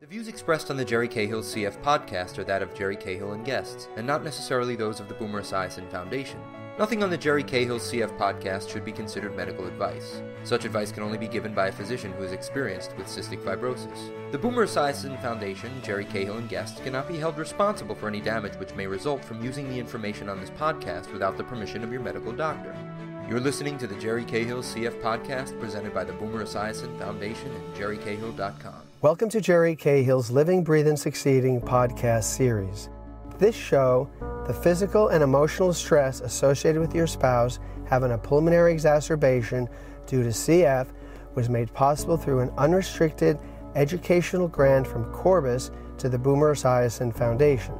The views expressed on the Jerry Cahill CF podcast are that of Jerry Cahill and guests, and not necessarily those of the Boomer Esiason Foundation. Nothing on the Jerry Cahill CF podcast should be considered medical advice. Such advice can only be given by a physician who is experienced with cystic fibrosis. The Boomer Esiason Foundation, Jerry Cahill and guests cannot be held responsible for any damage which may result from using the information on this podcast without the permission of your medical doctor. You're listening to the Jerry Cahill CF podcast presented by the Boomer Esiason Foundation and jerrycahill.com. Welcome to Jerry Cahill's Living, Breathing, Succeeding podcast series. This show, the physical and emotional stress associated with your spouse having a pulmonary exacerbation due to CF, was made possible through an unrestricted educational grant from Corbus to the Boomer Esiason Foundation.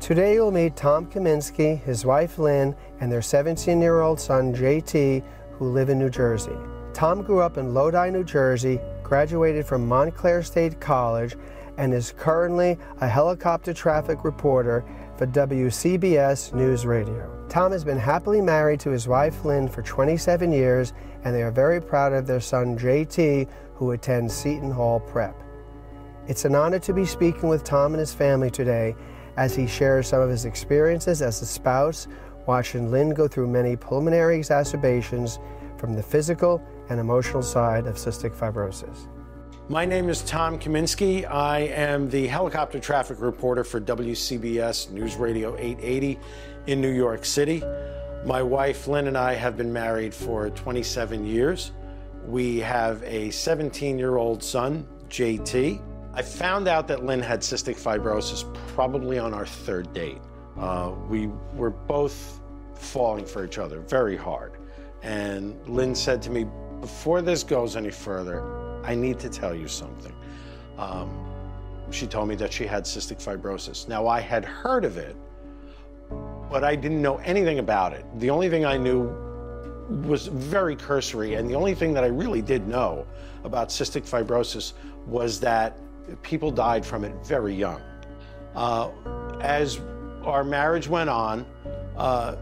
Today you'll meet Tom Kaminski, his wife Lynn, and their 17 year old son JT, who live in New Jersey. Tom grew up in Lodi, New Jersey, graduated from Montclair State College, and is currently a helicopter traffic reporter for WCBS News Radio. Tom has been happily married to his wife Lynn for 27 years, and they are very proud of their son JT, who attends Seton Hall Prep. It's an honor to be speaking with Tom and his family today as he shares some of his experiences as a spouse, watching Lynn go through many pulmonary exacerbations from the physical and emotional side of cystic fibrosis. My name is Tom Kaminski. I am the helicopter traffic reporter for WCBS News Radio 880 in New York City. My wife Lynn and I have been married for 27 years. We have a 17 year old son, JT. I found out that Lynn had cystic fibrosis probably on our third date. Uh, we were both falling for each other very hard. And Lynn said to me, Before this goes any further, I need to tell you something. Um, she told me that she had cystic fibrosis. Now, I had heard of it, but I didn't know anything about it. The only thing I knew was very cursory, and the only thing that I really did know about cystic fibrosis was that people died from it very young. Uh, as our marriage went on, uh,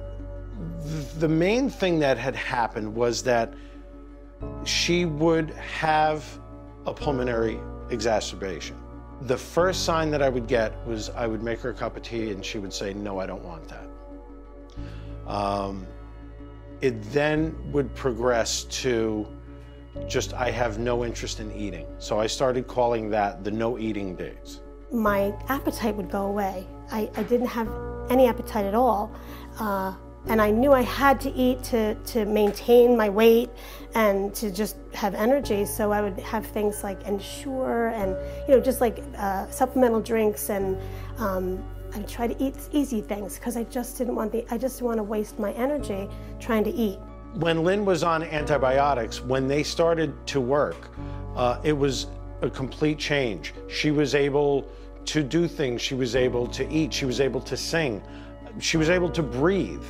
the main thing that had happened was that she would have a pulmonary exacerbation. The first sign that I would get was I would make her a cup of tea and she would say, No, I don't want that. Um, it then would progress to just, I have no interest in eating. So I started calling that the no eating days. My appetite would go away. I, I didn't have any appetite at all. Uh, and I knew I had to eat to, to maintain my weight and to just have energy. So I would have things like Ensure and you know just like uh, supplemental drinks, and um, I try to eat easy things because I just didn't want the I just didn't want to waste my energy trying to eat. When Lynn was on antibiotics, when they started to work, uh, it was a complete change. She was able to do things. She was able to eat. She was able to sing. She was able to breathe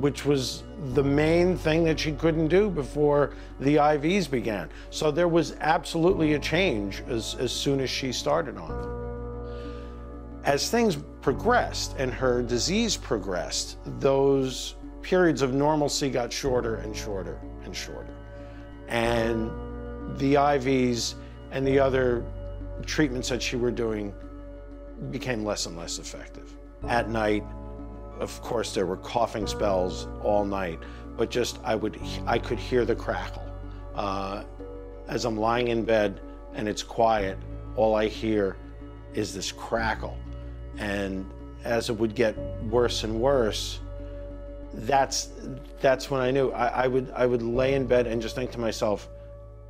which was the main thing that she couldn't do before the IVs began. So there was absolutely a change as, as soon as she started on them. As things progressed and her disease progressed, those periods of normalcy got shorter and shorter and shorter. And the IVs and the other treatments that she were doing became less and less effective. At night, of course, there were coughing spells all night, but just I would I could hear the crackle. Uh, as I'm lying in bed and it's quiet, all I hear is this crackle. And as it would get worse and worse, that's that's when I knew I, I would I would lay in bed and just think to myself,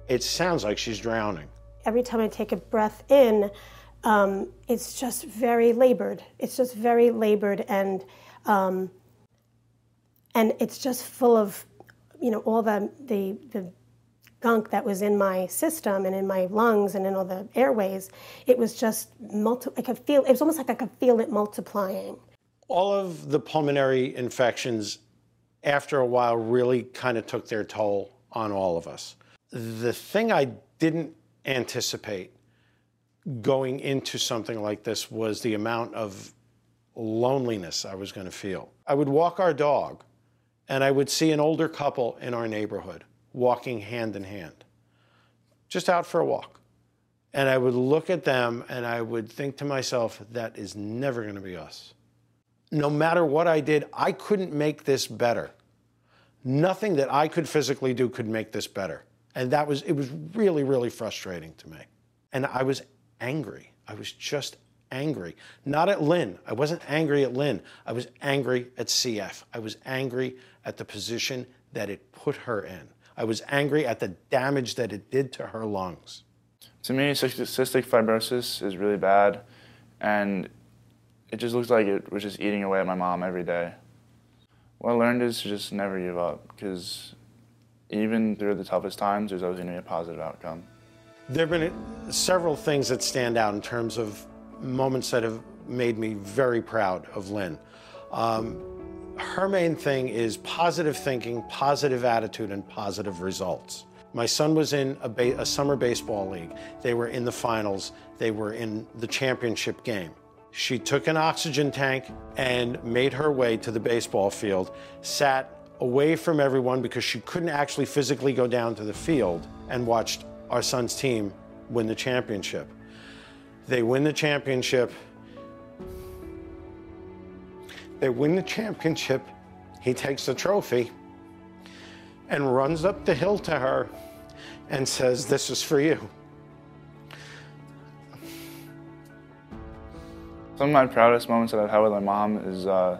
it sounds like she's drowning. Every time I take a breath in, um, it's just very labored. It's just very labored and um, and it's just full of, you know, all the, the, the gunk that was in my system and in my lungs and in all the airways. It was just multi. I could feel. It was almost like I could feel it multiplying. All of the pulmonary infections, after a while, really kind of took their toll on all of us. The thing I didn't anticipate going into something like this was the amount of loneliness I was going to feel. I would walk our dog, and I would see an older couple in our neighborhood walking hand in hand, just out for a walk. And I would look at them and I would think to myself, that is never going to be us. No matter what I did, I couldn't make this better. Nothing that I could physically do could make this better. And that was, it was really, really frustrating to me. And I was angry. I was just angry. Not at Lynn. I wasn't angry at Lynn. I was angry at CF. I was angry at the position that it put her in. I was angry at the damage that it did to her lungs. To me, cystic fibrosis is really bad, and it just looks like it was just eating away at my mom every day. What I learned is to just never give up, because even through the toughest times, there's always going to be a positive outcome. There have been several things that stand out in terms of moments that have made me very proud of Lynn. Um, her main thing is positive thinking, positive attitude, and positive results. My son was in a, ba- a, summer baseball league. They were in the finals, they were in the championship game. She took an oxygen tank and made her way to the baseball field, sat away from everyone because she couldn't actually physically go down to the field, and watched our son's team win the championship. They win the championship. They win the championship. He takes the trophy and runs up the hill to her and says, This is for you. Some of my proudest moments that I've had with my mom is uh,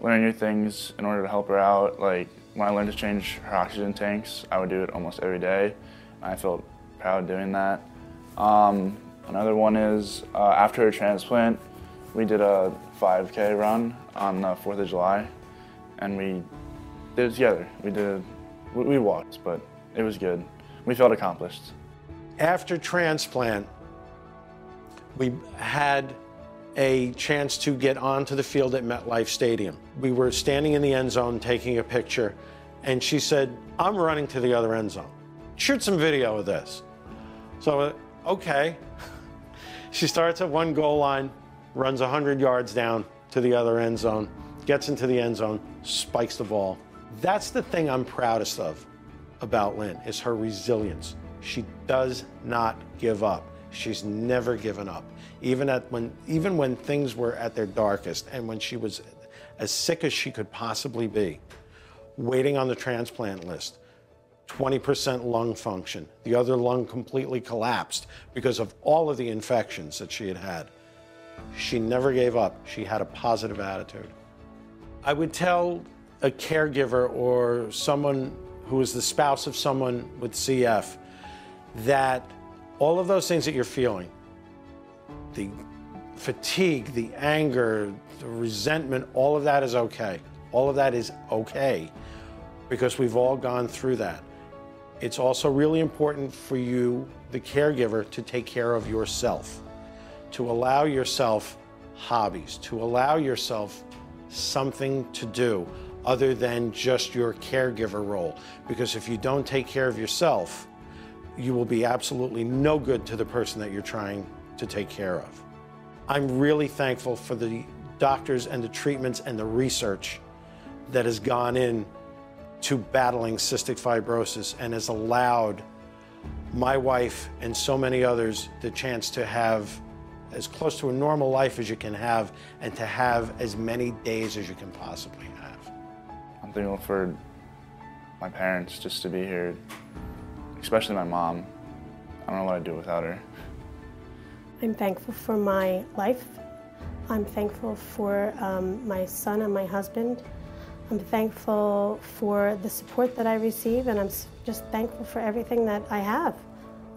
learning new things in order to help her out. Like when I learned to change her oxygen tanks, I would do it almost every day. I felt proud doing that. Um, Another one is uh, after a transplant, we did a 5K run on the 4th of July, and we did it together. We did, we, walked, but it was good. We felt accomplished. After transplant, we had a chance to get onto the field at MetLife Stadium. We were standing in the end zone taking a picture, and she said, I'm running to the other end zone. Shoot some video of this. So, okay. She starts at one goal line, runs 100 yards down to the other end zone, gets into the end zone, spikes the ball. That's the thing I'm proudest of about Lynn is her resilience. She does not give up. She's never given up. Even at when even when things were at their darkest and when she was as sick as she could possibly be, waiting on the transplant list, 20% lung function. The other lung completely collapsed because of all of the infections that she had had. She never gave up. She had a positive attitude. I would tell a caregiver or someone who is the spouse of someone with CF that all of those things that you're feeling the fatigue, the anger, the resentment all of that is okay. All of that is okay because we've all gone through that. It's also really important for you, the caregiver, to take care of yourself, to allow yourself hobbies, to allow yourself something to do other than just your caregiver role. Because if you don't take care of yourself, you will be absolutely no good to the person that you're trying to take care of. I'm really thankful for the doctors and the treatments and the research that has gone in to battling cystic fibrosis and has allowed my wife and so many others the chance to have as close to a normal life as you can have and to have as many days as you can possibly have. I'm thankful for my parents just to be here, especially my mom. I don't know what I'd do without her. I'm thankful for my life. I'm thankful for um, my son and my husband. I'm thankful for the support that I receive, and I'm just thankful for everything that I have.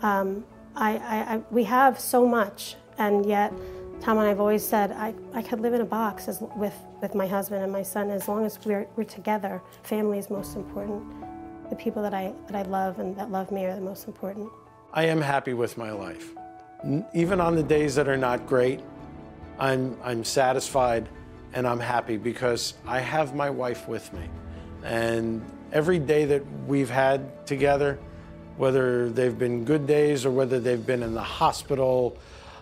Um, I, I, I, we have so much, and yet Tom and I have always said I, I could live in a box as, with, with my husband and my son as long as we're, we're together. Family is most important. The people that I, that I love and that love me are the most important. I am happy with my life. Even on the days that are not great, I'm, I'm satisfied and I'm happy because I have my wife with me. And every day that we've had together, whether they've been good days or whether they've been in the hospital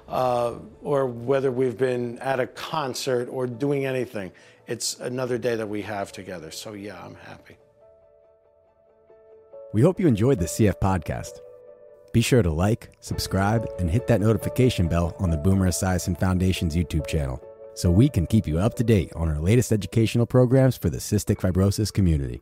uh, or whether we've been at a concert or doing anything, it's another day that we have together. So, yeah, I'm happy. We hope you enjoyed the CF podcast. Be sure to like, subscribe, and hit that notification bell on the Boomer Esiason Foundation's YouTube channel so we can keep you up to date on our latest educational programs for the cystic fibrosis community.